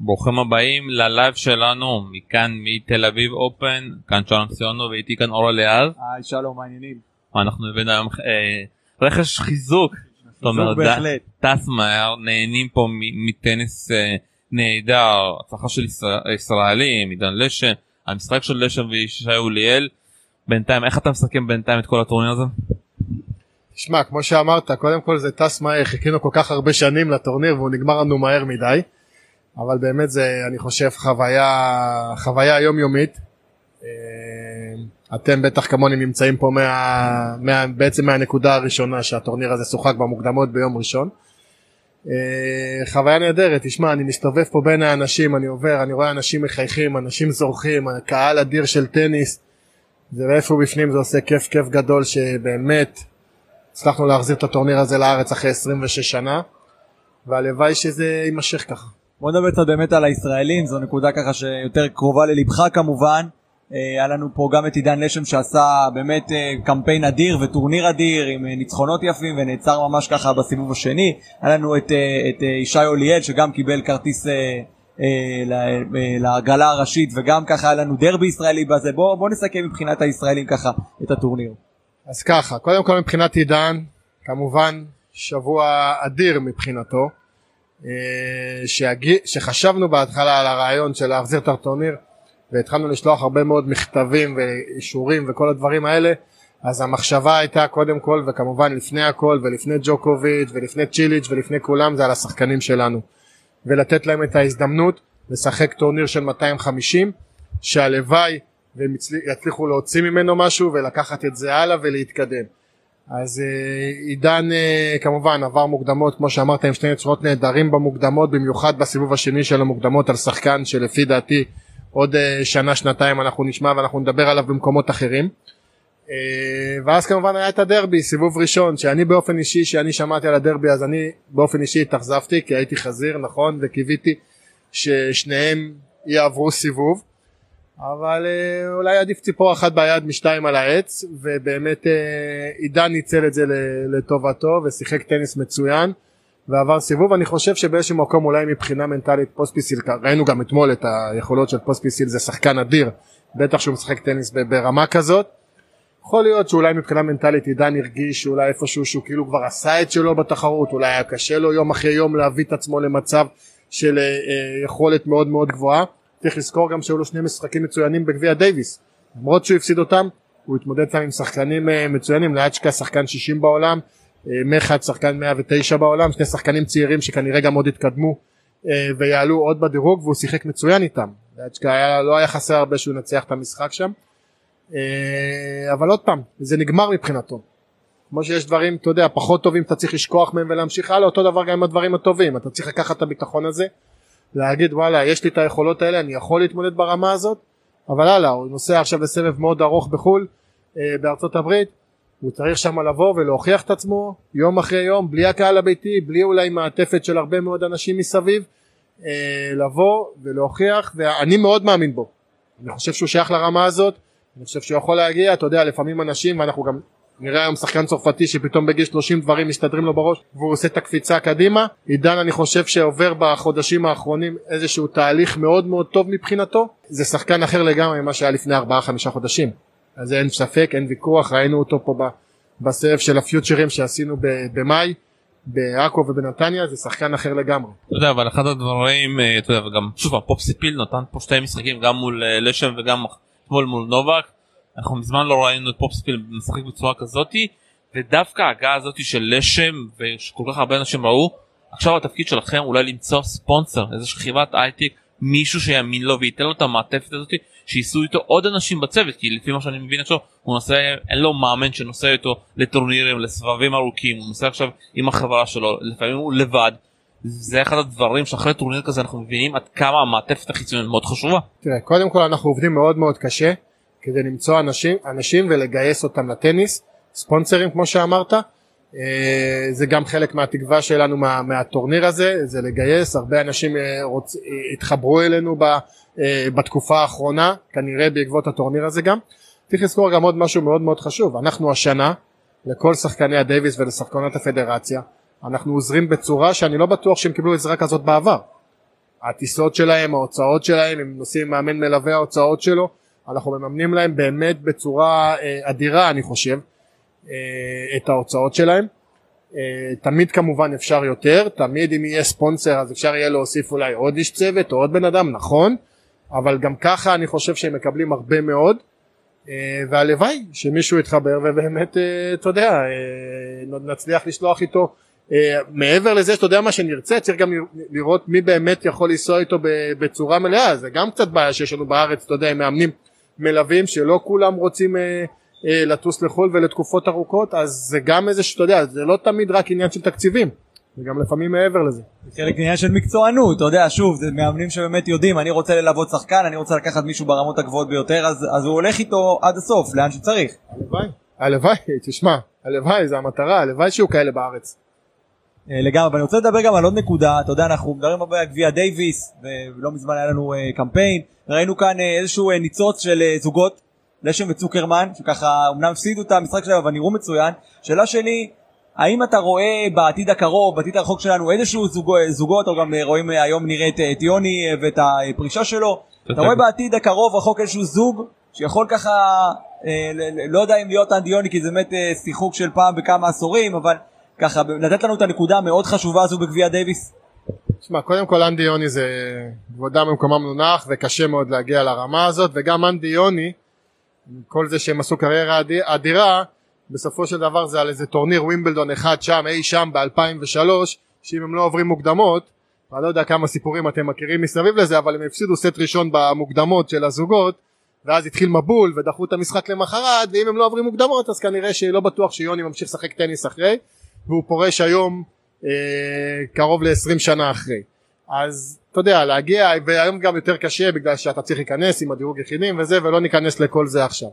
ברוכים הבאים ללייב שלנו מכאן מתל אביב אופן כאן שלום ציונו ואיתי כאן אור אליעז. היי שלום מעניינים. אנחנו הבאנו היום אה, רכש חיזוק. זאת אומרת בהחלט. טס מהר נהנים פה מטניס אה, נהדר הצלחה של ישראל, ישראלים עידן לשם המשחק של לשם וישי עוליאל. בינתיים איך אתה מסכם בינתיים את כל הטורניר הזה? תשמע כמו שאמרת קודם כל זה טס מהר חיכינו כל כך הרבה שנים לטורניר והוא נגמר לנו מהר מדי. אבל באמת זה אני חושב חוויה חוויה יומיומית. אה, אתם בטח כמוני נמצאים פה מה, מה, בעצם מהנקודה הראשונה שהטורניר הזה שוחק במוקדמות ביום ראשון. אה, חוויה נהדרת, תשמע אני מסתובב פה בין האנשים, אני עובר, אני רואה אנשים מחייכים, אנשים זורחים, קהל אדיר של טניס, ואיפה בפנים זה עושה כיף כיף גדול שבאמת הצלחנו להחזיר את הטורניר הזה לארץ אחרי 26 שנה, והלוואי שזה יימשך ככה. בוא נדבר קצת באמת על הישראלים, זו נקודה ככה שיותר קרובה ללבך כמובן. אה, היה לנו פה גם את עידן לשם שעשה באמת אה, קמפיין אדיר וטורניר אדיר עם אה, ניצחונות יפים ונעצר ממש ככה בסיבוב השני. היה לנו את, את ישי אוליאל שגם קיבל כרטיס להגרלה הראשית וגם ככה היה לנו דרבי ישראלי בזה. בוא, בוא נסכם מבחינת הישראלים ככה את הטורניר. אז ככה, קודם כל מבחינת עידן, כמובן שבוע אדיר מבחינתו. שהגיע, שחשבנו בהתחלה על הרעיון של להחזיר את הטורניר והתחלנו לשלוח הרבה מאוד מכתבים ואישורים וכל הדברים האלה אז המחשבה הייתה קודם כל וכמובן לפני הכל ולפני ג'וקוביץ' ולפני צ'יליץ' ולפני כולם זה על השחקנים שלנו. ולתת להם את ההזדמנות לשחק טורניר של 250 שהלוואי והם יצליחו להוציא ממנו משהו ולקחת את זה הלאה ולהתקדם אז אה, עידן אה, כמובן עבר מוקדמות כמו שאמרת עם שני יצורות נהדרים במוקדמות במיוחד בסיבוב השני של המוקדמות על שחקן שלפי דעתי עוד אה, שנה שנתיים אנחנו נשמע ואנחנו נדבר עליו במקומות אחרים. ואז כמובן היה את הדרבי סיבוב ראשון שאני באופן אישי שאני שמעתי על הדרבי אז אני באופן אישי התאכזבתי כי הייתי חזיר נכון וקיוויתי ששניהם יעברו סיבוב אבל אה, אולי עדיף ציפור אחת ביד משתיים על העץ ובאמת אה, עידן ניצל את זה לטובתו ושיחק טניס מצוין ועבר סיבוב. אני חושב שבאיזשהו מקום אולי מבחינה מנטלית פוספיסיל ראינו גם אתמול את היכולות של פוספיסיל זה שחקן אדיר בטח שהוא משחק טניס ברמה כזאת. יכול להיות שאולי מבחינה מנטלית עידן הרגיש שאולי איפשהו שהוא כאילו כבר עשה את שלו בתחרות אולי היה קשה לו יום אחרי יום להביא את עצמו למצב של אה, יכולת מאוד מאוד גבוהה צריך לזכור גם שהיו לו שני משחקים מצוינים בגביע דייוויס. למרות שהוא הפסיד אותם הוא התמודד שם עם שחקנים אה, מצוינים. לאצ'קה שחקן 60 בעולם. אה, מחד שחקן 109 בעולם. שני שחקנים צעירים שכנראה גם עוד יתקדמו אה, ויעלו עוד בדירוג והוא שיחק מצוין איתם. לאצ'קה היה, לא היה חסר הרבה שהוא ינצח את המשחק שם. אבל עוד פעם זה נגמר מבחינתו. כמו שיש דברים אתה יודע פחות טובים אתה צריך לשכוח מהם ולהמשיך הלאה. אותו דבר גם עם הדברים הטובים. אתה צריך לקחת את הביטחון הזה להגיד וואלה יש לי את היכולות האלה אני יכול להתמודד ברמה הזאת. אבל הלאה הוא נוסע עכשיו לסבב מאוד ארוך בחו"ל אה, בארצות הברית. הוא צריך שם לבוא ולהוכיח את עצמו יום אחרי יום בלי הקהל הביתי בלי אולי מעטפת של הרבה מאוד אנשים מסביב אה, לבוא ולהוכיח ואני מאוד מאמין בו. אני חושב שהוא שייך לרמה הזאת אני חושב שהוא יכול להגיע. אתה יודע לפעמים אנשים ואנחנו גם נראה היום שחקן צרפתי שפתאום בגיל 30 דברים מסתדרים לו בראש והוא עושה את הקפיצה קדימה. עידן אני חושב שעובר בחודשים האחרונים איזשהו תהליך מאוד מאוד טוב מבחינתו. זה שחקן אחר לגמרי ממה שהיה לפני 4-5 חודשים. אז אין ספק אין ויכוח ראינו אותו פה בסבב של הפיוטרים שעשינו במאי בעכו ובנתניה זה שחקן אחר לגמרי. אתה יודע אבל אחד הדברים אה, אתה יודע וגם שוב הפופסיפיל נתן פה שתי משחקים גם מול אה, לשם וגם אתמול מול נובק אנחנו מזמן לא ראינו את פופספיל משחק בצורה כזאתי ודווקא ההגעה הזאתי של לשם ושכל כך הרבה אנשים ראו עכשיו התפקיד שלכם אולי למצוא ספונסר איזה חברת הייטק מישהו שיאמין לו וייתן לו את המעטפת הזאתי שייסעו איתו עוד אנשים בצוות כי לפי מה שאני מבין עכשיו הוא נוסע אין לו מאמן שנוסע איתו לטורנירים לסבבים ארוכים הוא נוסע עכשיו עם החברה שלו לפעמים הוא לבד זה אחד הדברים שאחרי טורניר כזה אנחנו מבינים עד כמה המעטפת החיצונית מאוד חשובה. תראה קודם כל אנחנו עובדים מאוד מאוד קשה כדי למצוא אנשים, אנשים ולגייס אותם לטניס, ספונסרים כמו שאמרת, אה, זה גם חלק מהתקווה שלנו מה, מהטורניר הזה, זה לגייס, הרבה אנשים אה, רוצ, אה, התחברו אלינו ב, בתקופה האחרונה, כנראה בעקבות הטורניר הזה גם. צריך לזכור גם עוד משהו מאוד מאוד חשוב, אנחנו השנה לכל שחקני הדייוויס ולשחקנות הפדרציה, אנחנו עוזרים בצורה שאני לא בטוח שהם קיבלו עזרה כזאת בעבר. הטיסות שלהם, ההוצאות שלהם, אם נוסעים מאמן מלווה ההוצאות שלו, אנחנו מממנים להם באמת בצורה אה, אדירה אני חושב אה, את ההוצאות שלהם. אה, תמיד כמובן אפשר יותר, תמיד אם יהיה ספונסר אז אפשר יהיה להוסיף אולי עוד איש צוות או עוד בן אדם, נכון, אבל גם ככה אני חושב שהם מקבלים הרבה מאוד והלוואי שמישהו יתחבר ובאמת אתה יודע נצליח לשלוח איתו מעבר לזה שאתה יודע מה שנרצה צריך גם לראות מי באמת יכול לנסוע איתו בצורה מלאה זה גם קצת בעיה שיש לנו בארץ אתה יודע עם מאמנים מלווים שלא כולם רוצים לטוס לחו"ל ולתקופות ארוכות אז זה גם איזה שאתה יודע זה לא תמיד רק עניין של תקציבים וגם לפעמים מעבר לזה. זה חלק עניין של מקצוענות, אתה יודע, שוב, זה מאמנים שבאמת יודעים, אני רוצה ללוות שחקן, אני רוצה לקחת מישהו ברמות הגבוהות ביותר, אז, אז הוא הולך איתו עד הסוף, לאן שצריך. הלוואי, הלוואי, תשמע, הלוואי, זה המטרה, הלוואי שיהיו כאלה בארץ. אה, לגמרי, ואני רוצה לדבר גם על עוד נקודה, אתה יודע, אנחנו מדברים הרבה על גביע דייוויס, ולא מזמן היה לנו uh, קמפיין, ראינו כאן uh, איזשהו ניצוץ של זוגות, לשם וצוקרמן, שככה אמנם הפסידו את המשחק שלהם, אבל נראו מצוין. שאלה שלי, האם אתה רואה בעתיד הקרוב, בעתיד הרחוק שלנו, איזשהו זוג, זוגות, או גם רואים היום נראה את, את יוני ואת הפרישה שלו, אתה רואה בעתיד הקרוב רחוק איזשהו זוג שיכול ככה, אה, לא יודע אם להיות אנדי יוני כי זה באמת אה, שיחוק של פעם בכמה עשורים, אבל ככה לתת לנו את הנקודה המאוד חשובה הזו בגביע דייוויס. תשמע, קודם כל אנדי יוני זה כבודם במקומם מונח וקשה מאוד להגיע לרמה הזאת וגם אנדי יוני, כל זה שהם עשו קריירה אדירה, בסופו של דבר זה על איזה טורניר ווימבלדון אחד שם אי שם ב-2003 שאם הם לא עוברים מוקדמות אני לא יודע כמה סיפורים אתם מכירים מסביב לזה אבל הם הפסידו סט ראשון במוקדמות של הזוגות ואז התחיל מבול ודחו את המשחק למחרת ואם הם לא עוברים מוקדמות אז כנראה שלא בטוח שיוני ממשיך לשחק טניס אחרי והוא פורש היום אה, קרוב ל-20 שנה אחרי. אז אתה יודע להגיע והיום גם יותר קשה בגלל שאתה צריך להיכנס עם הדירוג יחידים וזה ולא ניכנס לכל זה עכשיו.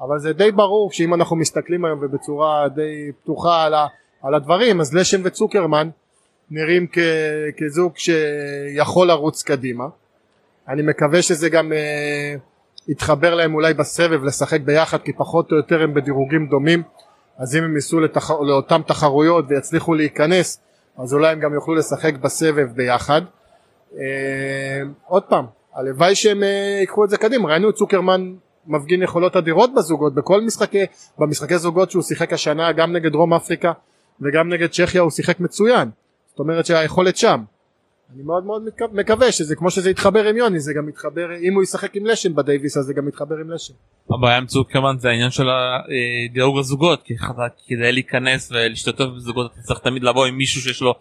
אבל זה די ברור שאם אנחנו מסתכלים היום ובצורה די פתוחה על, ה, על הדברים אז לשם וצוקרמן נראים כ, כזוג שיכול לרוץ קדימה. אני מקווה שזה גם אה, יתחבר להם אולי בסבב לשחק ביחד כי פחות או יותר הם בדירוגים דומים אז אם הם ייסעו לתח... לאותן תחרויות ויצליחו להיכנס אז אולי הם גם יוכלו לשחק בסבב ביחד. אה, עוד פעם הלוואי שהם אה, ייקחו את זה קדימה. ראינו את צוקרמן מפגין יכולות אדירות בזוגות בכל משחקי במשחקי זוגות שהוא שיחק השנה גם נגד דרום אפריקה וגם נגד צ'כיה הוא שיחק מצוין. זאת אומרת שהיכולת שם אני מאוד מאוד מקווה שזה כמו שזה יתחבר עם יוני זה גם יתחבר אם הוא ישחק עם לשם בדייוויס אז זה גם יתחבר עם לשם. הבעיה עם צוקרמן זה העניין של דירוג הזוגות כי כדי להיכנס ולהשתתף בזוגות אתה צריך תמיד לבוא עם מישהו שיש לו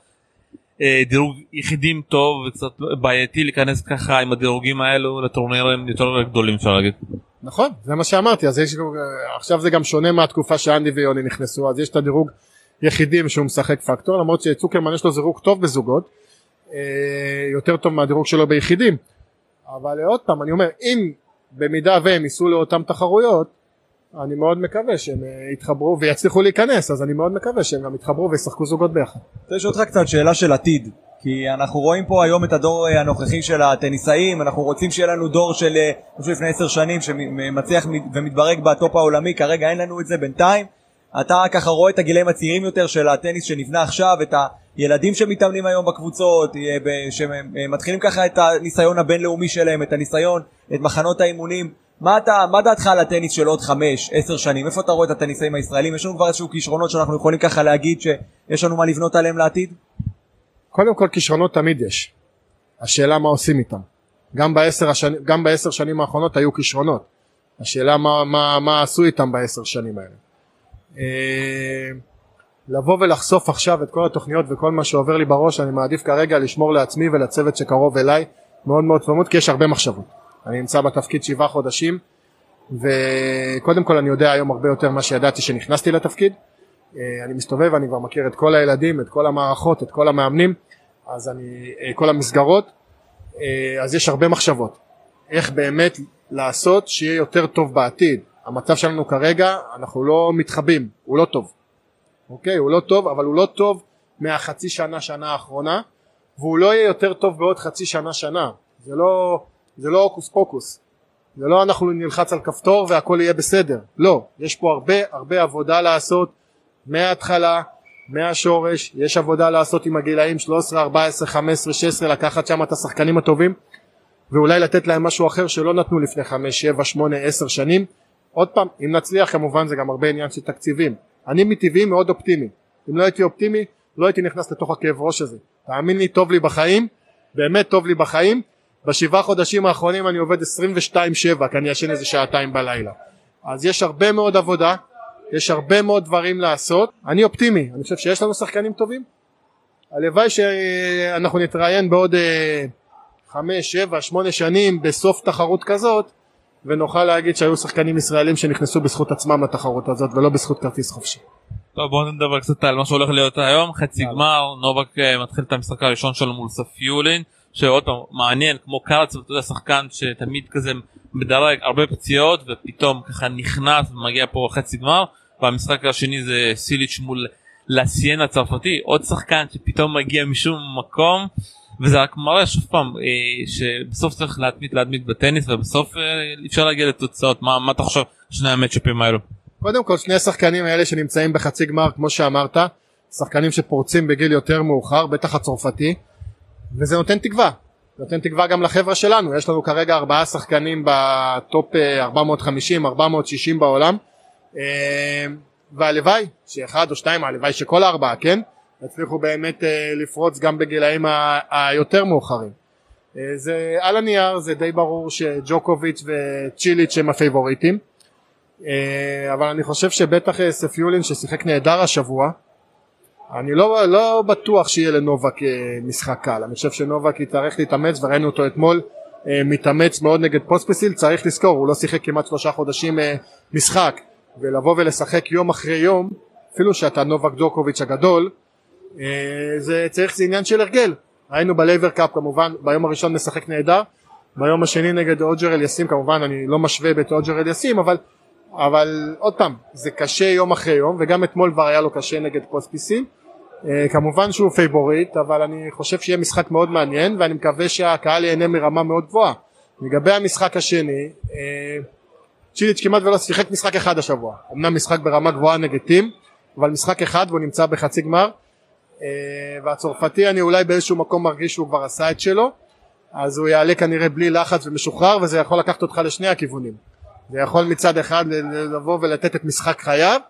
אה, דירוג יחידים טוב וקצת בעייתי להיכנס ככה עם הדירוגים האלו לטורנירים יותר גדולים אפשר להגיד. נכון זה מה שאמרתי אז יש עכשיו זה גם שונה מהתקופה שאנדי ויוני נכנסו אז יש את הדירוג יחידים שהוא משחק פקטור למרות שצוקרמן יש לו דירוג טוב בזוגות אה, יותר טוב מהדירוג שלו ביחידים אבל עוד פעם אני אומר אם במידה והם ייסעו לאותן תחרויות אני מאוד מקווה שהם אה, יתחברו ויצליחו להיכנס אז אני מאוד מקווה שהם גם יתחברו וישחקו זוגות ביחד. אני רוצה לשאול אותך קצת שאלה של עתיד כי אנחנו רואים פה היום את הדור אה, הנוכחי של הטניסאים, אנחנו רוצים שיהיה לנו דור של, אה, חושב לפני עשר שנים, שמצליח ומתברג בטופ העולמי, כרגע אין לנו את זה בינתיים. אתה ככה רואה את הגילאים הצעירים יותר של הטניס שנבנה עכשיו, את הילדים שמתאמנים היום בקבוצות, אה, שמתחילים ככה את הניסיון הבינלאומי שלהם, את הניסיון, את מחנות האימונים. מה, אתה, מה דעתך על הטניס של עוד חמש, עשר שנים? איפה אתה רואה את הטניסאים הישראלים? יש לנו כבר איזשהו כישרונות שאנחנו יכולים ככה להגיד שיש לנו מה לבנות עליהם לעתיד? קודם כל כישרונות תמיד יש, השאלה מה עושים איתם. גם בעשר, השני, גם בעשר שנים האחרונות היו כישרונות, השאלה מה, מה, מה עשו איתם בעשר שנים האלה. לבוא ולחשוף עכשיו את כל התוכניות וכל מה שעובר לי בראש אני מעדיף כרגע לשמור לעצמי ולצוות שקרוב אליי מאוד מאוד צמוד כי יש הרבה מחשבות. אני נמצא בתפקיד שבעה חודשים וקודם כל אני יודע היום הרבה יותר ממה שידעתי שנכנסתי לתפקיד אה, אני מסתובב, אני כבר מכיר את כל הילדים, את כל המערכות, את כל המאמנים, אז אני, אה, כל המסגרות, אה, אז יש הרבה מחשבות. איך באמת לעשות שיהיה יותר טוב בעתיד. המצב שלנו כרגע, אנחנו לא מתחבאים, הוא לא טוב. אוקיי? הוא לא טוב, אבל הוא לא טוב מהחצי שנה, שנה האחרונה, והוא לא יהיה יותר טוב בעוד חצי שנה, שנה. זה לא, זה לא הוקוס פוקוס. זה לא אנחנו נלחץ על כפתור והכל יהיה בסדר. לא, יש פה הרבה הרבה עבודה לעשות מההתחלה מהשורש, יש עבודה לעשות עם הגילאים 13, 14, 15, 16, לקחת שם את השחקנים הטובים ואולי לתת להם משהו אחר שלא נתנו לפני 5, 7, 8, 10 שנים. עוד פעם, אם נצליח כמובן זה גם הרבה עניין של תקציבים. אני מטבעי מאוד אופטימי. אם לא הייתי אופטימי לא הייתי נכנס לתוך הכאב ראש הזה. תאמין לי, טוב לי בחיים, באמת טוב לי בחיים. בשבעה חודשים האחרונים אני עובד 22-7 כי אני ישן איזה שעתיים בלילה. אז יש הרבה מאוד עבודה, יש הרבה מאוד דברים לעשות. אני אופטימי, אני חושב שיש לנו שחקנים טובים. הלוואי שאנחנו נתראיין בעוד אה, חמש, שבע, שמונה שנים בסוף תחרות כזאת ונוכל להגיד שהיו שחקנים ישראלים שנכנסו בזכות עצמם לתחרות הזאת ולא בזכות כרטיס חופשי. טוב בוא נדבר קצת על מה שהולך להיות היום. חצי גמר נובק אה, מתחיל את המשחק הראשון שלו מול ספיולין שעוד פעם מעניין כמו קרץ אתה יודע שחקן שתמיד כזה מדרג הרבה פציעות ופתאום ככה נכנס ומגיע פה חצי גמר. והמשחק השני זה סיליץ' מול לסיין הצרפתי עוד שחקן שפתאום מגיע משום מקום וזה רק מראה שוב פעם אה, שבסוף צריך להתמיד להתמיד בטניס ובסוף אה, אפשר להגיע לתוצאות. מה, מה אתה חושב? שני המצ'אפים האלו. קודם כל שני השחקנים האלה שנמצאים בחצי גמר כמו שאמרת שחקנים שפורצים בגיל יותר מאוחר בטח הצרפתי וזה נותן תקווה. נותן תקווה גם לחבר'ה שלנו. יש לנו כרגע ארבעה שחקנים בטופ 450 אה, 460 בעולם. והלוואי שאחד או שתיים הלוואי שכל הארבעה כן יצליחו באמת אה, לפרוץ גם בגילאים היותר מאוחרים. זה על הנייר זה די ברור שג'וקוביץ' וצ'יליץ' הם הפייבוריטים אבל אני חושב שבטח ספיולין ששיחק נהדר השבוע אני לא, לא בטוח שיהיה לנובק אה, משחק קל, אני חושב שנובק יצטרך להתאמץ וראינו אותו אתמול אה, מתאמץ מאוד נגד פוספסיל, צריך לזכור הוא לא שיחק כמעט שלושה חודשים אה, משחק. ולבוא ולשחק יום אחרי יום אפילו שאתה נובק דוקוביץ' הגדול זה צריך זה עניין של הרגל. ראינו בלייבר קאפ כמובן ביום הראשון משחק נהדר. ביום השני נגד אוז'ה אליאסים כמובן אני לא משווה את אוז'ה אליאסים אבל אבל עוד פעם זה קשה יום אחרי יום וגם אתמול כבר היה לו קשה נגד פוספיסיל אה, כמובן שהוא פייבוריט אבל אני חושב שיהיה משחק מאוד מעניין ואני מקווה שהקהל ייהנה מרמה מאוד גבוהה. לגבי המשחק השני אה, צ'יליץ' כמעט ולא שיחק משחק אחד השבוע. אמנם משחק ברמה גבוהה נגד טים אבל משחק אחד והוא נמצא בחצי גמר. אה, והצרפתי אני אולי באיזשהו מקום מרגיש שהוא כבר עשה את שלו אז הוא יעלה כנראה בלי לחץ ומשוחרר וזה יכול לקחת אותך לשני הכיוונים. זה יכול מצד אחד לבוא ולתת את משחק חייו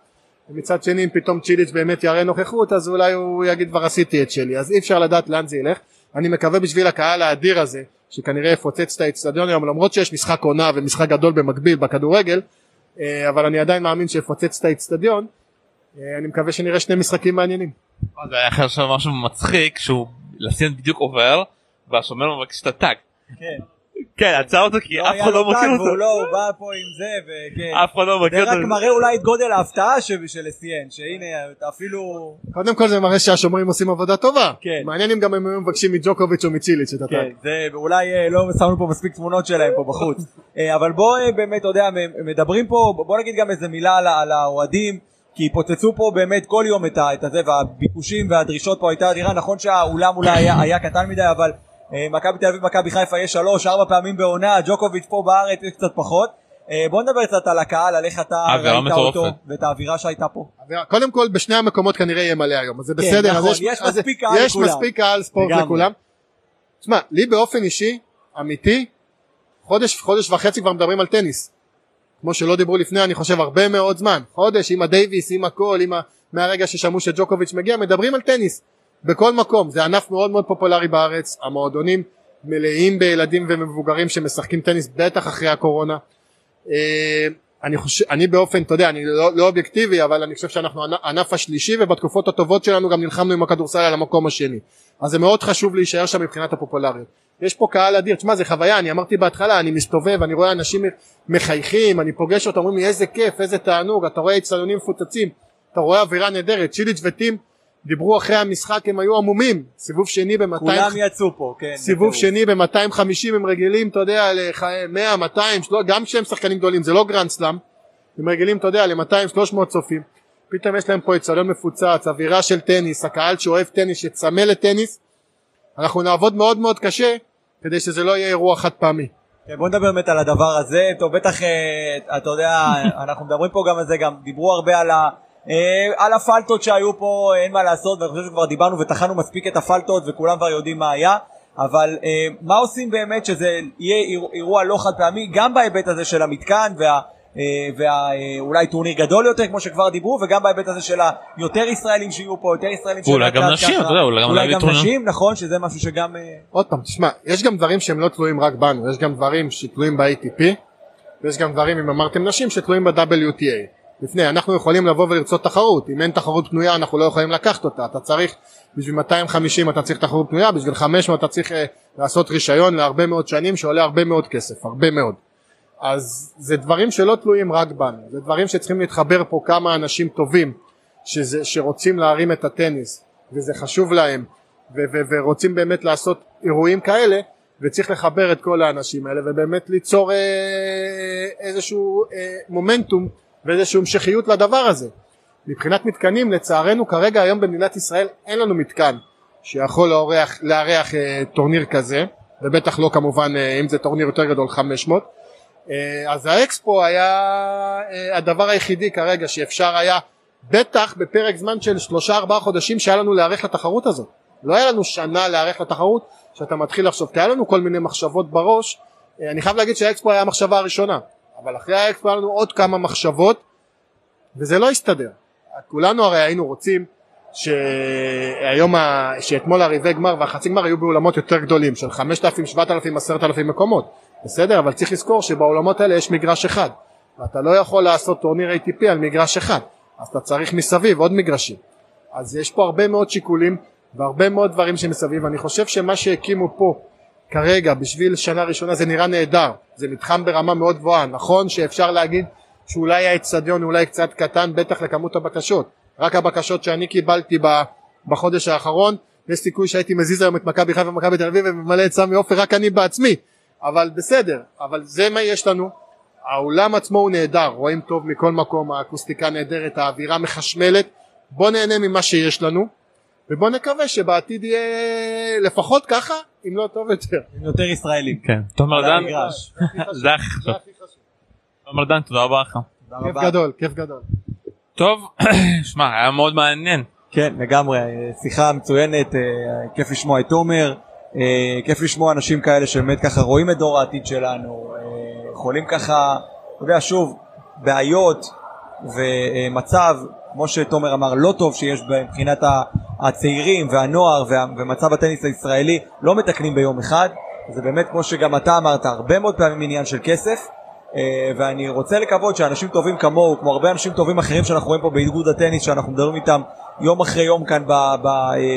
ומצד שני אם פתאום צ'יליץ' באמת יראה נוכחות אז אולי הוא יגיד כבר עשיתי את שלי. אז אי אפשר לדעת לאן זה ילך. אני מקווה בשביל הקהל האדיר הזה שכנראה יפוצץ את האצטדיון היום למרות שיש משחק עונה ומשחק גדול במקביל בכדורגל אה, אבל אני עדיין מאמין שיפוצץ את האצטדיון. אה, אני מקווה שנראה שני משחקים מעניינים. זה היה אחר שם משהו מצחיק שהוא לסיין בדיוק עובר והשומר מבקש את הטאג. כן. כן עצר אותו כי אף אחד לא מכיר אותו. לא, הוא בא פה עם זה וכן. אף אחד לא מכיר אותו. זה רק מראה אולי את גודל ההפתעה של אסיין שהנה אפילו. קודם כל זה מראה שהשומרים עושים עבודה טובה. כן. מעניין אם גם הם היו מבקשים מג'וקוביץ' או מצ'יליץ' את הטאג. כן, זה אולי אה, לא שמנו פה מספיק תמונות שלהם פה בחוץ. אה, אבל בוא אה, באמת אתה יודע מדברים פה בוא נגיד גם איזה מילה על האוהדים. כי פוצצו פה באמת כל יום את הזה והביקושים והדרישות פה הייתה אדירה. נכון שהאולם אולי היה, היה קטן מדי אבל אה, מכבי תל אביב מכבי חיפה יש שלוש ארבע פעמים בעונה ג'וקוביץ' פה בארץ יש קצת פחות. אה, בוא נדבר קצת על הקהל על איך אתה ראית אותו ואת האווירה שהייתה פה. קודם כל בשני המקומות כנראה יהיה מלא היום אז זה כן, בסדר נכון, יש, יש מספיק קהל יש מספיק קהל ספורט לכולם. תשמע לי באופן אישי אמיתי חודש חודש וחצי כבר מדברים על טניס כמו שלא דיברו לפני אני חושב הרבה מאוד זמן. חודש עם הדייוויס עם הכל עם ה... מהרגע ששמעו שג'וקוביץ' מגיע מדברים על טניס. בכל מקום. זה ענף מאוד מאוד פופולרי בארץ. המועדונים מלאים בילדים ומבוגרים שמשחקים טניס בטח אחרי הקורונה. אה, אני חושב אני באופן אתה יודע אני לא, לא אובייקטיבי אבל אני חושב שאנחנו ענף השלישי ובתקופות הטובות שלנו גם נלחמנו עם הכדורסל על המקום השני. אז זה מאוד חשוב להישאר שם מבחינת הפופולריות. יש פה קהל אדיר. תשמע זה חוויה אני אמרתי בהתחלה אני מסתובב אני רואה אנשים מחייכים אני פוגש אותם אומרים לי איזה כיף איזה תענוג אתה רואה אצטדיונים מפוצצים אתה רואה אווירה נהדרת צ'יליץ' וטים דיברו אחרי המשחק הם היו המומים. סיבוב שני ב-200 כולם יצאו פה כן סיבוב שני ב-250 הם רגילים אתה יודע ל-100 200 גם כשהם שחקנים גדולים זה לא גרנד סלאם הם רגילים אתה יודע ל-200 300 צופים. פתאום יש להם פה אצטדיון מפוצץ אווירה של טניס הקהל שאוהב טניס שצמא לטניס. אנחנו נעבוד מאוד מאוד קשה כדי שזה לא יהיה אירוע חד פעמי כן, בוא נדבר באמת על הדבר הזה. טוב בטח אה, אתה יודע אנחנו מדברים פה גם על זה גם דיברו הרבה על ה... אה, על הפלטות שהיו פה אין מה לעשות ואני חושב שכבר דיברנו וטחנו מספיק את הפלטות וכולם כבר יודעים מה היה. אבל אה, מה עושים באמת שזה יהיה אירוע לא חד פעמי גם בהיבט הזה של המתקן וה... ואולי טורניר גדול יותר כמו שכבר דיברו וגם בהיבט הזה של היותר ישראלים שיהיו פה יותר ישראלים אולי גם נשים אתה יודע אולי גם נשים נכון שזה משהו שגם עוד פעם תשמע יש גם דברים שהם לא תלויים רק בנו יש גם דברים שתלויים ב-ATP ויש גם דברים אם אמרתם נשים שתלויים ב-WTA לפני אנחנו יכולים לבוא ולרצות תחרות. אם אין תחרות פנויה אנחנו לא יכולים לקחת אותה. אתה צריך בשביל 250 אתה צריך תחרות פנויה בשביל 500 אתה צריך uh, לעשות רישיון להרבה מאוד שנים שעולה הרבה מאוד כסף הרבה מאוד. אז זה דברים שלא תלויים רק בנו. זה דברים שצריכים להתחבר פה כמה אנשים טובים שזה, שרוצים להרים את הטניס וזה חשוב להם ו- ו- ורוצים באמת לעשות אירועים כאלה וצריך לחבר את כל האנשים האלה ובאמת ליצור אה, איזשהו אה, מומנטום ואיזושהי המשכיות לדבר הזה. מבחינת מתקנים לצערנו כרגע היום במדינת ישראל אין לנו מתקן שיכול לארח, לארח אה, טורניר כזה ובטח לא כמובן אה, אם זה טורניר יותר גדול 500 אה, אז האקספו היה אה, הדבר היחידי כרגע שאפשר היה בטח בפרק זמן של שלושה ארבעה חודשים שהיה לנו להיערך לתחרות הזאת. לא היה לנו שנה להיערך לתחרות שאתה מתחיל לחשוב. כי היה לנו כל מיני מחשבות בראש. אה, אני חייב להגיד שהאקספו היה המחשבה הראשונה אבל אחרי האקספו היה לנו עוד כמה מחשבות וזה לא הסתדר. כולנו הרי היינו רוצים שהיום, ה... שאתמול הריבי גמר והחצי גמר היו באולמות יותר גדולים של 5,000, 7,000, 10,000 מקומות בסדר? אבל צריך לזכור שבאולמות האלה יש מגרש אחד ואתה לא יכול לעשות טורניר ATP על מגרש אחד אז אתה צריך מסביב עוד מגרשים אז יש פה הרבה מאוד שיקולים והרבה מאוד דברים שמסביב אני חושב שמה שהקימו פה כרגע בשביל שנה ראשונה זה נראה נהדר. זה מתחם ברמה מאוד גבוהה. נכון שאפשר להגיד שאולי האצטדיון אולי קצת קטן בטח לכמות הבקשות. רק הבקשות שאני קיבלתי בחודש האחרון יש סיכוי שהייתי מזיז היום את מכבי חיפה ומכבי תל אביב וממלא את סמי עופר רק אני בעצמי. אבל בסדר אבל זה מה יש לנו. האולם עצמו הוא נהדר רואים טוב מכל מקום האקוסטיקה נהדרת האווירה מחשמלת. בוא נהנה ממה שיש לנו ובוא נקווה שבעתיד יהיה לפחות ככה אם לא טוב יותר. עם יותר ישראלים. כן. תומר דן. זה הכי חשוב. תומר דן תודה רבה לך. כיף גדול כיף גדול. טוב שמע היה מאוד מעניין. כן לגמרי שיחה מצוינת אה, כיף לשמוע את תומר אה, כיף לשמוע אנשים כאלה שבאמת ככה רואים את דור העתיד שלנו אה, יכולים ככה אתה יודע שוב בעיות ומצב כמו שתומר אמר לא טוב שיש מבחינת הצעירים והנוער ומצב הטניס הישראלי לא מתקנים ביום אחד זה באמת כמו שגם אתה אמרת הרבה מאוד פעמים עניין של כסף אה, ואני רוצה לקוות שאנשים טובים כמוהו כמו הרבה אנשים טובים אחרים שאנחנו רואים פה באיגוד הטניס שאנחנו מדברים איתם יום אחרי יום כאן אה,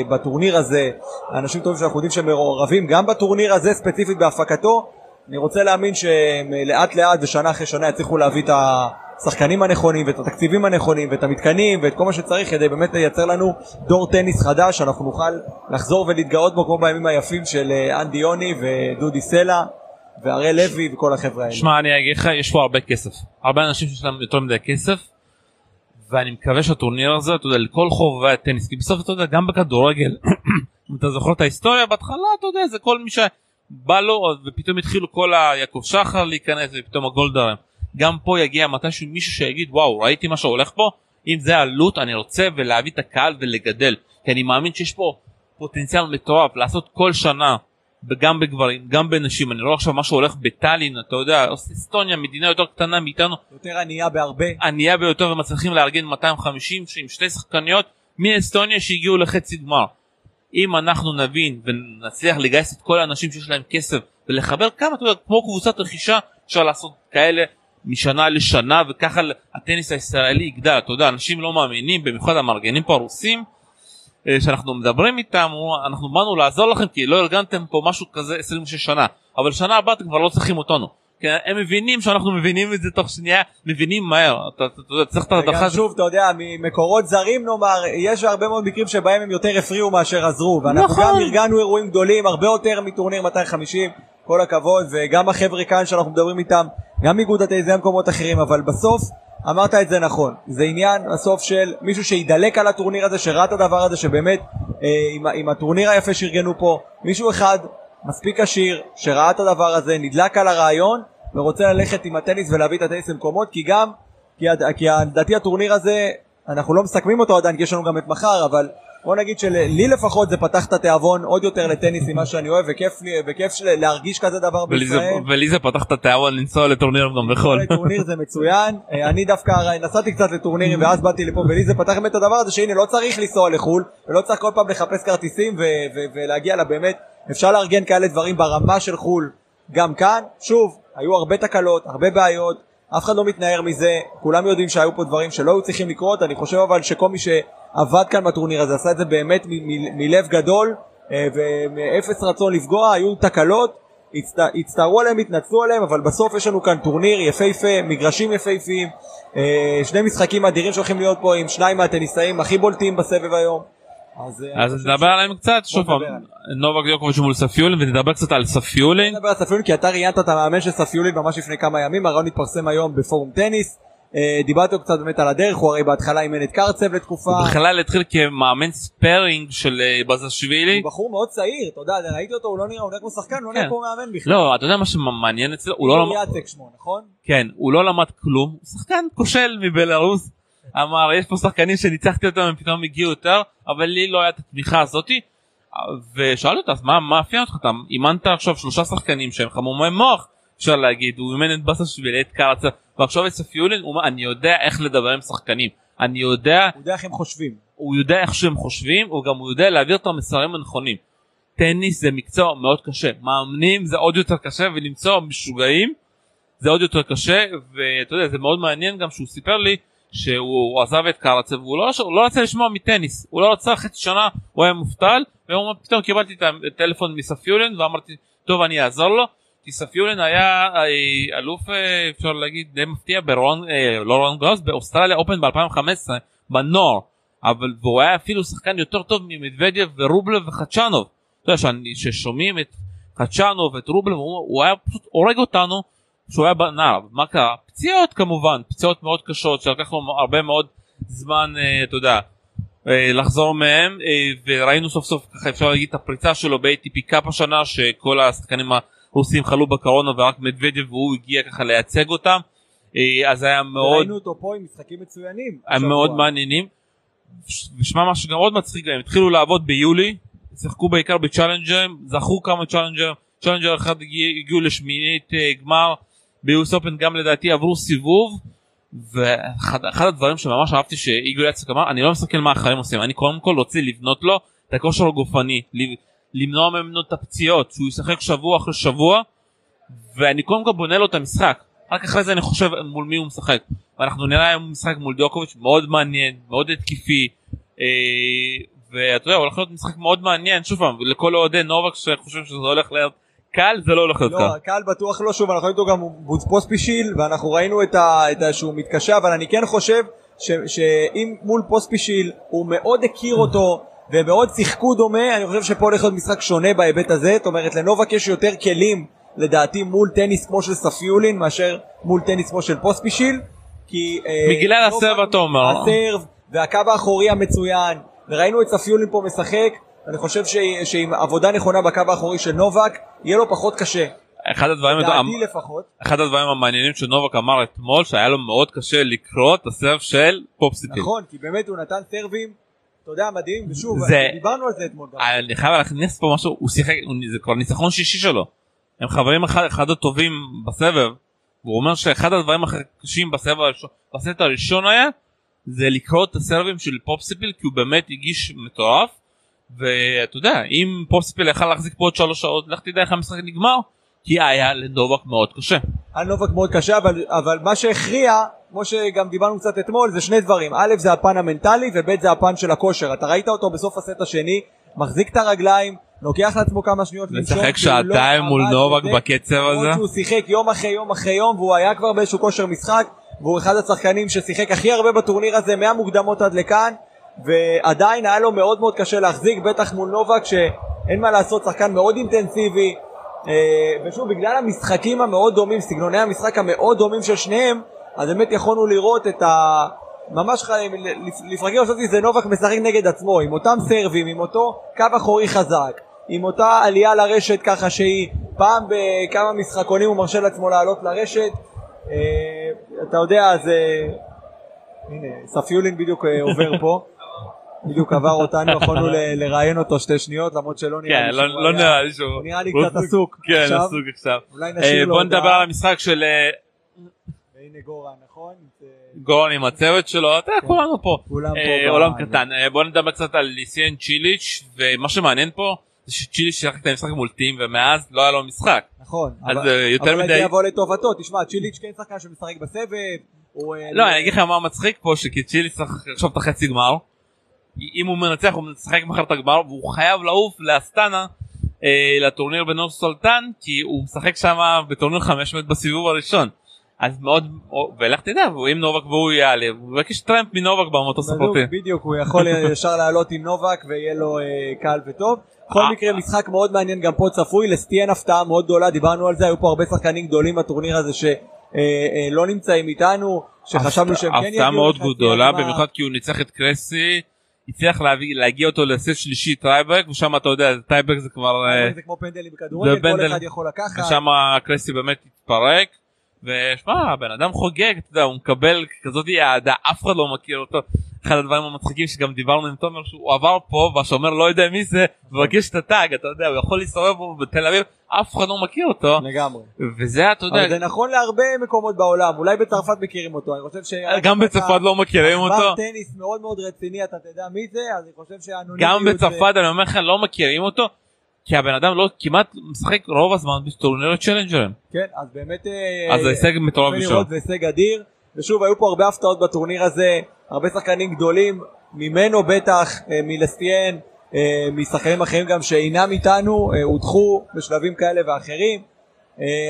בטורניר הזה אנשים טובים שאנחנו יודעים שהם מעורבים גם בטורניר הזה ספציפית בהפקתו אני רוצה להאמין שהם אה, לאט לאט ושנה אחרי שנה יצליחו להביא את ה... השחקנים הנכונים ואת התקציבים הנכונים ואת המתקנים ואת כל מה שצריך כדי באמת לייצר לנו דור טניס חדש שאנחנו נוכל לחזור ולהתגאות בו כמו בימים היפים של אה, אנדי יוני ודודי סלע והראל לוי וכל החבר'ה האלה. שמע אני אגיד לך יש פה הרבה כסף הרבה אנשים שיש להם יותר מדי כסף ואני מקווה שהטורניר הזה אתה יודע לכל חובבי הטניס כי בסוף אתה יודע גם בכדורגל אם אתה זוכר את ההיסטוריה בהתחלה אתה יודע זה כל מי שבא לו ופתאום התחילו כל היעקב שחר להיכנס ופתאום הגולדרים. גם פה יגיע מתישהו מישהו שיגיד וואו ראיתי מה שהולך פה? אם זה עלות אני רוצה ולהביא את הקהל ולגדל. כי אני מאמין שיש פה פוטנציאל מטורף לעשות כל שנה גם בגברים גם בנשים. אני רואה עכשיו מה שהולך בטאלין אתה יודע אסטוניה מדינה יותר קטנה מאיתנו. יותר ענייה בהרבה. ענייה ביותר ומצליחים לארגן 250 עם שתי שחקניות מאסטוניה שהגיעו לחצי גמר. אם אנחנו נבין ונצליח לגייס את כל האנשים שיש להם כסף ולחבר כמה אתה יודע כמו קבוצת רכישה אפשר לעשות כאלה משנה לשנה וככה הטניס הישראלי יגדל. אתה יודע אנשים לא מאמינים במיוחד המארגנים פה הרוסים אה, שאנחנו מדברים איתם אנחנו באנו לעזור לכם כי לא ארגנתם פה משהו כזה 26 שנה. אבל שנה הבאה אתם כבר לא צריכים אותנו. כי הם מבינים שאנחנו מבינים את זה תוך שנייה מבינים מהר. אתה, אתה, אתה צריך את ההדרכה שוב אתה יודע ממקורות זרים נאמר יש הרבה מאוד מקרים שבהם הם יותר הפריעו מאשר עזרו ואנחנו נכון. גם ארגנו אירועים גדולים הרבה יותר מטורניר 250 כל הכבוד וגם החבר'ה כאן שאנחנו מדברים איתם גם איגוד הטייס וגם מקומות אחרים אבל בסוף אמרת את זה נכון. זה עניין בסוף של מישהו שידלק על הטורניר הזה שראה את הדבר הזה שבאמת אה, עם, עם הטורניר היפה שארגנו פה מישהו אחד מספיק עשיר שראה את הדבר הזה נדלק על הרעיון ורוצה ללכת עם הטניס ולהביא את הטניס למקומות כי גם כי לדעתי הטורניר הזה אנחנו לא מסכמים אותו עדיין כי יש לנו גם את מחר, אבל בוא נגיד שלי לפחות זה פתח את התיאבון עוד יותר לטניס ממה שאני אוהב, וכיף לי, וכיף של, להרגיש כזה דבר בישראל. ולי זה פתח את התיאבון לנסוע לטורניר גם בחו"ל. טורניר זה מצוין, אה, אני דווקא נסעתי קצת לטורנירים ואז באתי לפה ולי זה פתח באמת את הדבר הזה שהנה לא צריך לנסוע לחו"ל ולא צריך כל פעם לחפש כרטיסים ולהגיע לבאמת, אפשר לארגן כאלה דברים ברמה של חו"ל גם כאן, שוב, היו הרבה תקלות, הרבה בעיות, אף אחד לא מתנער מזה, כולם יודעים שהיו פה דברים שלא היו צריכים לקרות, אני חושב אבל שכל מי שעבד כאן בטורניר הזה עשה את זה באמת מלב גדול אה, ומאפס רצון לפגוע, היו תקלות, הצט... הצטערו עליהם, התנצלו עליהם, אבל בסוף יש לנו כאן טורניר יפהפה, מגרשים יפהפיים, אה, שני משחקים אדירים שהולכים להיות פה עם שניים מהטניסאים הכי בולטים בסבב היום. אז, אה, נדבר עליהם קצת, שוב פעם. נובק דיוקוביץ' מול ספיולין ונדבר קצת על ספיולין. נדבר על ספיולין כי אתה ראיינת את המאמן של ספיולין ממש לפני כמה ימים, הראיון התפרסם היום בפורום טניס. אה, דיברתי קצת באמת על הדרך, הוא הרי בהתחלה אימן את קרצב לתקופה. הוא בכלל התחיל כמאמן sparring של אה, בסילשווילי. הוא בחור מאוד צעיר, אתה יודע, ראיתי אותו, הוא לא נראה, הוא נראה כמו שחקן, הוא לא נראה כן. כמו מאמן בכלל. לא, אתה יודע מה שמעניין אצלו? הוא לא למד... יאצק שמו, נכון? כן, הוא לא למד כלום, שחקן כושל מבלארוס. אמר יש פה שחקנים שניצחתי אותם הם פתאום הגיעו יותר אבל לי לא היה את התמיכה הזאתי. ושאל אותה מה מה מאפיין אותך? אתה אימנת עכשיו שלושה שחקנים שהם חמומי מוח אפשר להגיד הוא אימן את בסשווילי את קרצה. ועכשיו את ספיולין הוא אומר אני יודע איך לדבר עם שחקנים. אני יודע הוא יודע איך הם חושבים. הוא יודע איך שהם חושבים הוא גם הוא יודע להעביר את המסרים הנכונים. טניס זה מקצוע מאוד קשה. מאמנים זה עוד יותר קשה ולמצוא משוגעים זה עוד יותר קשה ואתה יודע זה מאוד מעניין גם שהוא סיפר לי שהוא עזב את קרצב והוא לא, הוא לא רצה לשמוע מטניס. הוא לא רצה חצי שנה הוא היה מובטל והוא פתאום קיבלתי את הטלפון מספיולין ואמרתי טוב אני אעזור לו כי ספיולין היה אה, אלוף אה, אפשר להגיד די מפתיע ברון אה, לא רון גראוס באוסטרליה אופן ב2015 בנוער. אבל והוא היה אפילו שחקן יותר טוב ממדוודיו ורובלב וחדשנוב. אתה יודע ששומעים את חדשנוב ואת רובלב הוא הוא היה פשוט הורג אותנו כשהוא היה בנער מה קרה פציעות כמובן פציעות מאוד קשות שלקח לו הרבה מאוד זמן אה, אתה יודע אה, לחזור מהם אה, וראינו סוף סוף ככה אפשר להגיד את הפריצה שלו ב-ATP קאפ השנה שכל השחקנים הרוסים חלו בקורונה ורק מדוודיו והוא הגיע ככה לייצג אותם אז היה מאוד ראינו אותו פה עם משחקים מצוינים. הם השבוע. מאוד מעניינים. ושמע משהו גם מאוד מצחיק הם התחילו לעבוד ביולי שיחקו בעיקר בצ'אלנג'רים זכו כמה צ'אלנג'ר צ'אלנג'ר אחד הגיע, הגיעו לשמינית גמר ב US Open גם לדעתי עברו סיבוב ואחד אחד הדברים שממש אהבתי שאיגור יצק אמר אני לא מסתכל מה האחרים עושים אני קודם כל רוצה לבנות לו את הכושר הגופני למנוע ממנו את הפציעות שהוא ישחק שבוע אחרי שבוע ואני קודם כל בונה לו את המשחק. רק אחרי זה אני חושב מול מי הוא משחק. ואנחנו נראה היום משחק מול דיוקוביץ' מאוד מעניין מאוד התקפי אה, ואתה יודע הולך להיות משחק מאוד מעניין שוב פעם לכל אוהדי נובק שחושבים שזה הולך להיות קל זה לא הולך להיות לא, קל. בטוח לא שוב, אנחנו ראינו גם פוספישיל ואנחנו ראינו את ה- את ה- שהוא מתקשה, אבל אני כן חושב ש- שאם מול פוספישיל הוא מאוד הכיר אותו ומאוד שיחקו דומה, אני חושב שפה הולך להיות משחק שונה בהיבט הזה, זאת אומרת לנובק יש יותר כלים לדעתי מול טניס כמו של ספיולין מאשר מול טניס כמו של פוספישיל, כי... אה, בגלל נובק- הסרב, אתה אומר. הסרב והקו האחורי המצוין, וראינו את ספיולין פה משחק, אני חושב ש- שעם עבודה נכונה בקו האחורי של נובק, יהיה לו פחות קשה. אחד הדברים לדעתי לפחות. אחד הדברים המעניינים שנובק אמר אתמול שהיה לו מאוד קשה לקרוא את הסרב של פופסיטיל. נכון, כי באמת הוא נתן סרבים, אתה יודע, מדהים, ושוב, זה- דיברנו על זה אתמול. גם. אני חייב להכניס פה משהו הוא שיחק זה כבר ניצחון שישי שלו. הם חברים אחד, אחד הטובים בסבב. הוא אומר שאחד הדברים הכי קשים בסבב הראשון בסט הראשון היה זה לקרוא את הסרבים של פופסיפיל כי הוא באמת הגיש מטורף. ואתה יודע אם פופסיפיל יכל להחזיק פה עוד שלוש שעות לך תדע איך המשחק נגמר כי היה לדובק מאוד קשה. היה נובק מאוד קשה, אבל, אבל מה שהכריע, כמו שגם דיברנו קצת אתמול, זה שני דברים. א', זה הפן המנטלי, וב', זה הפן של הכושר. אתה ראית אותו בסוף הסט השני, מחזיק את הרגליים, לוקח לעצמו כמה שניות לשחק כי הוא לא שעתיים מול נובק בקצב למרות הזה. שהוא שיחק יום אחרי יום אחרי יום, והוא היה כבר באיזשהו כושר משחק, והוא אחד השחקנים ששיחק הכי הרבה בטורניר הזה, מהמוקדמות עד לכאן, ועדיין היה לו מאוד מאוד קשה להחזיק, בטח מול נובק, שאין מה לעשות, שחקן מאוד אינטנסיבי, אה, ושוב, בגלל המשחקים המאוד דומים, סגנוני המשחק המאוד דומים של שניהם, אז באמת יכולנו לראות את ה... ממש לפרקים חשבתי זה נובק משחק נגד עצמו, עם אותם סרבים, עם אותו קו אחורי חזק, עם אותה עלייה לרשת ככה שהיא פעם בכמה משחקונים הוא מרשה לעצמו לעלות לרשת, אה, אתה יודע, זה... הנה, ספיולין בדיוק אה, עובר פה. בדיוק עבר אותנו, יכולנו לראיין אותו שתי שניות, למרות שלא נראה כן, לי לא- שהוא לא נראה לי שהוא... הוא נראה לי קצת עסוק כן. עסוק עכשיו. אולי אה, נשאיר לו בוא נדבר. על המשחק של אה, והנה גורן, נכון? גורן עם הצוות שלו, אתה יודע, כולנו פה. אה. עולם קטן. בוא נדבר קצת על ליסיאן צ'יליץ', ומה שמעניין פה זה שצ'יליץ' שיחק את המשחק מול טים, ומאז לא היה לו משחק. נכון. אז אבל- יותר אבל מדי... זה יבוא לטובתו, תשמע, צ'יליץ' כן שחקן שמשחק בסבב. הוא, לא, אני אגיד לך מה מצחיק פה, שכי צ'יליץ' צריך עכשיו את החצי גמר. אם הוא מנצח הוא משחק מחר את הגמר, והוא חייב לעוף לאסטנה. אה, לטורניר בנור סולטן כי הוא משחק שם בטורניר 500 בסיבוב הראשון אז מאוד ולך תדע אם נובק והוא יעלה הוא יבקש טרמפ מנובק במטוס הפרטי. בדיוק, הוא יכול ישר לעלות עם נובק ויהיה לו אה, קל וטוב. בכל אה. מקרה משחק מאוד מעניין גם פה צפוי, לסטיאן הפתעה מאוד גדולה, דיברנו על זה, היו פה הרבה שחקנים גדולים בטורניר הזה שלא נמצאים איתנו, שחשבנו שהם כן יגיעו. הפתעה מאוד גדולה. במיוחד כי הוא ניצח את קרסי. הצליח להביא, להגיע אותו לסט שלישי טייברק ושם אתה יודע טייברק זה כבר אה, זה כמו פנדלים בכדורגל, כל. אחד יכול לקחת. ושם קרסי באמת התפרק. ושמע הבן אדם חוגג אתה יודע הוא מקבל כזאת אהדה אף אחד לא מכיר אותו אחד הדברים המצחיקים שגם דיברנו עם תומר שהוא עבר פה והשומר לא יודע מי זה ומרגיש את התג אתה יודע הוא יכול להסתובב פה בתל אביב אף אחד לא מכיר אותו. לגמרי. וזה אתה יודע זה נכון להרבה מקומות בעולם, אולי בצרפת מכירים אותו, אני חושב ש... גם בצרפת לא מכירים אותו. טניס מאוד מאוד רציני, אתה תדע מי זה, אז אני חושב שהאנונימיות... גם בצרפת אני אומר לך לא מכירים אותו כי הבן אדם לא כמעט משחק רוב הזמן בטורנירי צ'לנג'רים. כן, אז באמת... אה, אז זה הישג מטורף לראות, זה הישג אדיר, ושוב היו פה הרבה הפתעות בטורניר הזה, הרבה שחקנים גדולים, ממנו בטח, אה, מלסטיאן, אה, משחקנים אחרים גם שאינם איתנו, אה, הודחו בשלבים כאלה ואחרים.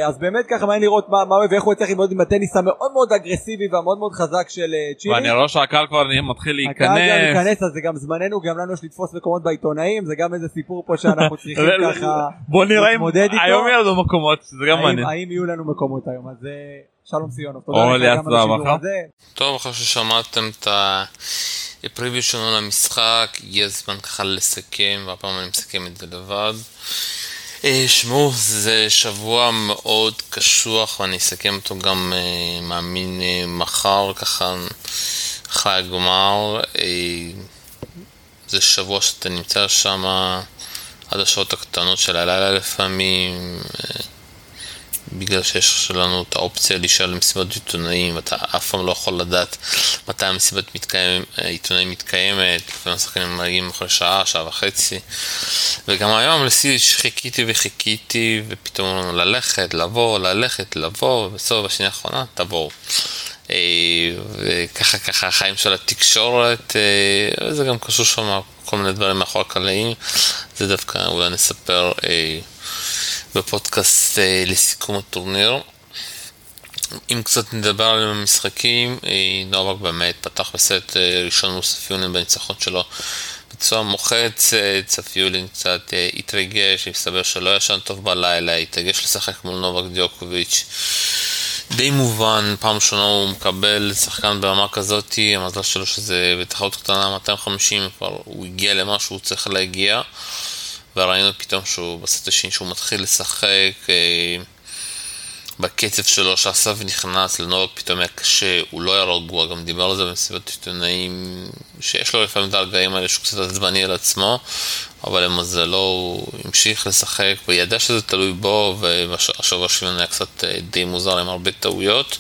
אז באמת ככה מעניין לראות מה מה ואיך הוא יצליח ללמוד עם הטניס המאוד מאוד אגרסיבי והמאוד מאוד חזק של צ'ילי. ואני רואה שהקהל כבר מתחיל הקהל גם להיכנס אז זה גם זמננו, גם לנו יש לתפוס מקומות בעיתונאים, זה גם איזה סיפור פה שאנחנו צריכים ככה בוא נראה אם להתמודד איתו. היום יהיה לנו מקומות זה גם מעניין. האם יהיו לנו מקומות היום, אז שלום סיונוב, תודה לך גם על השידור. הזה. טוב, אחרי ששמעתם את הפריוויו שלנו למשחק, הגיע הזמן ככה לסכם, והפעם אני מסכם את זה לבד. אה, שמעו, זה שבוע מאוד קשוח, ואני אסכם אותו גם, אה, מאמין, אה, מחר, ככה, אחרי הגמר. זה שבוע שאתה נמצא שם עד השעות הקטנות של הלילה לפעמים, בגלל שיש לנו את האופציה להישאר למסיבת עיתונאים, ואתה אף פעם לא יכול לדעת מתי המסיבת מתקיים, עיתונאים מתקיימת, לפעמים השחקנים מגיעים אחרי שעה, שעה וחצי. וגם היום לשיא שחיכיתי וחיכיתי, ופתאום אמרו לנו ללכת, לבוא, ללכת, לבוא, ובסוף בשנייה האחרונה תבואו. אה, וככה ככה החיים של התקשורת, אה, וזה גם קשור שם כל מיני דברים מאחורי הקלעים, זה דווקא אולי נספר אה, בפודקאסט אה, לסיכום הטורניר. אם קצת נדבר על המשחקים, אה, נובק באמת פתח בסט אה, ראשון מול ספיולין בניצחון שלו בצורה מוחצת, ספיולין קצת אה, התרגש, הסתבר שלא ישן טוב בלילה, התרגש לשחק מול נובק דיוקוביץ'. די מובן, פעם ראשונה הוא מקבל שחקן ברמה כזאתי, המזל שלו שזה בתחרות קטנה 250, כבר הוא הגיע למה שהוא צריך להגיע, וראינו פתאום שהוא בסט השני שהוא מתחיל לשחק אה, בקצב שלו, שהסף נכנס לנובק פתאום היה קשה, הוא לא היה רגוע, גם דיבר על זה במסיבת עיתונאים, שיש לו לפעמים את הרגעים האלה שהוא קצת עצבני על עצמו, אבל למזלו הוא המשיך לשחק וידע שזה תלוי בו, והשבוע שלנו היה קצת אה, די מוזר עם הרבה טעויות,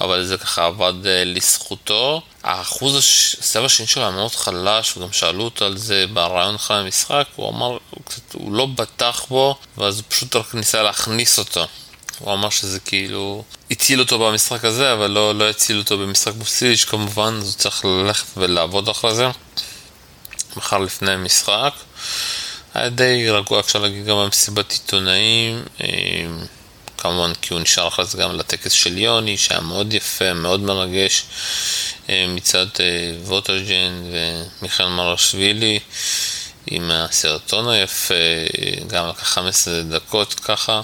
אבל זה ככה עבד אה, לזכותו. האחוז הסבב השני שלו היה מאוד חלש, וגם שאלו אותו על זה ברעיון אחרי המשחק, הוא אמר, הוא, קצת, הוא לא בטח בו, ואז הוא פשוט רק ניסה להכניס אותו. הוא אמר שזה כאילו הציל אותו במשחק הזה, אבל לא, לא הציל אותו במשחק מוסיליץ' כמובן, אז הוא צריך ללכת ולעבוד אחרי זה. מחר לפני המשחק. היה די רגוע, אפשר להגיד גם במסיבת עיתונאים. אה, כמובן כי הוא נשאר אחרי זה גם לטקס של יוני, שהיה מאוד יפה, מאוד מרגש, אה, מצד אה, ווטרג'ן ומיכאל מרשווילי, עם הסרטון היפה, גם לקח 15 דקות ככה.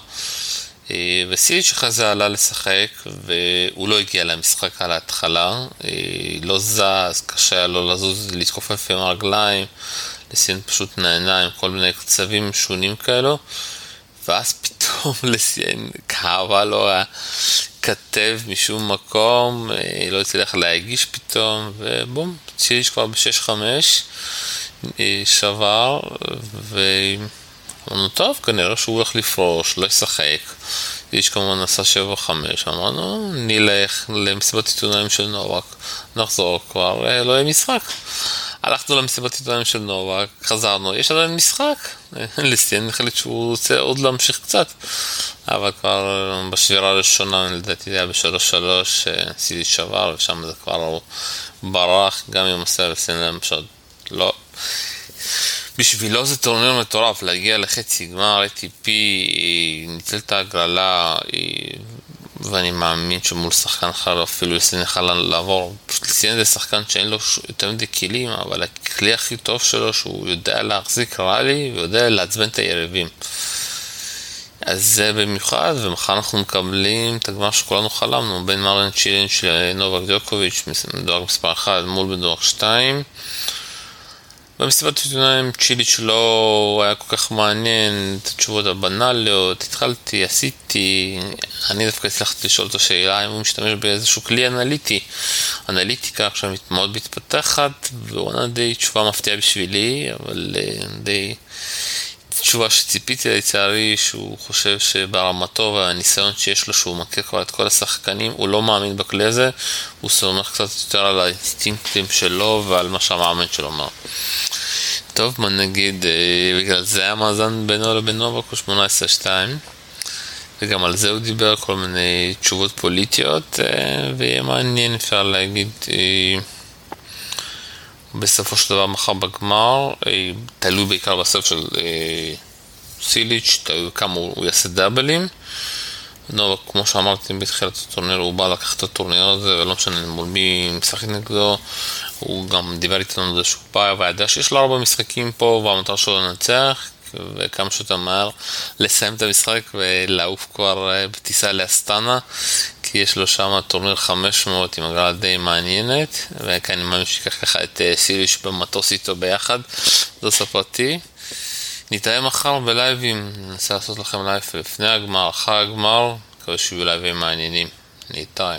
אה, וסיליץ' אחרי זה עלה לשחק, והוא לא הגיע למשחק על ההתחלה, אה, לא זז, קשה היה לו לזוז, להתכופף עם הרגליים, לסיין פשוט נהנה עם כל מיני קצבים שונים כאלו, ואז פתאום לסיין כאבה לו, כתב משום מקום, אה, לא הצליח להגיש פתאום, ובום, ציליץ' כבר ב-6-5 אה, שבר, ואמרנו, טוב, כנראה שהוא הולך לפרוש, לא ישחק. איש כמובן עשה 7-5, אמרנו, נלך למסיבת עיתונאים של נובק, נחזור כבר, לא יהיה משחק. הלכנו למסיבת עיתונאים של נובק, חזרנו, יש עדיין משחק. ליסטיאן החליט שהוא רוצה עוד להמשיך קצת, אבל כבר בשבירה הראשונה, לדעתי זה היה בשלוש שלוש, סידי שבר, ושם זה כבר ברח, גם עם הסרט סינלם, לא. בשבילו זה טורניר מטורף, להגיע לחצי גמר ATP, ניצל את ההגרלה, ואני מאמין שמול שחקן אחר אפילו יסין יכל לעבור. פשוט זה שחקן שאין לו יותר מדי כלים, אבל הכלי הכי טוב שלו שהוא יודע להחזיק ראלי ויודע לעצבן את היריבים. אז זה במיוחד, ומחר אנחנו מקבלים את הגמר שכולנו חלמנו, בין מריאן צ'ילין של נובק דיוקוביץ', מדורג מספר 1 מול בדורג 2. במסיבת עיתונאים צ'יליץ' לא היה כל כך מעניין, את התשובות הבנאליות, התחלתי, עשיתי, אני דווקא הצלחתי לשאול אותו שאלה אם הוא משתמש באיזשהו כלי אנליטי. אנליטיקה עכשיו מאוד מתפתחת, והוא ענה די תשובה מפתיעה בשבילי, אבל אה, די תשובה שציפיתי לצערי שהוא חושב שברמתו והניסיון שיש לו, שהוא מכיר כבר את כל השחקנים, הוא לא מאמין בכלי הזה, הוא סומך קצת יותר על האינסטינקטים שלו ועל מה שהמאמן שלו אמר. טוב, מה נגיד, אה, בגלל זה המאזן בינו לבין נובק הוא 18-2 וגם על זה הוא דיבר כל מיני תשובות פוליטיות אה, ויהיה מעניין אפשר להגיד אה, בסופו של דבר מחר בגמר, תלוי בעיקר בסוף של סיליץ', תלוי כמה הוא יעשה דאבלים. נובק, כמו שאמרתי בתחילת הטורניר, הוא בא לקחת את הטורניר הזה, ולא משנה מול מי משחק נגדו, הוא גם דיבר איתנו על זה שהוא בא, וידע שיש לו ארבע משחקים פה, והמטרה שלו לנצח, וכמה שיותר מהר לסיים את המשחק ולעוף כבר אה, בטיסה לאסטנה, כי יש לו שם טורניר 500 עם הגרלה די מעניינת, וכי אני מאמין שיקח ככה את אה, סיריש במטוס איתו ביחד, זו ספרתי. נתראה מחר בלייבים, ננסה לעשות לכם לייב לפני הגמר, אחר הגמר, מקווה שיהיו לייבים מעניינים. נתראה.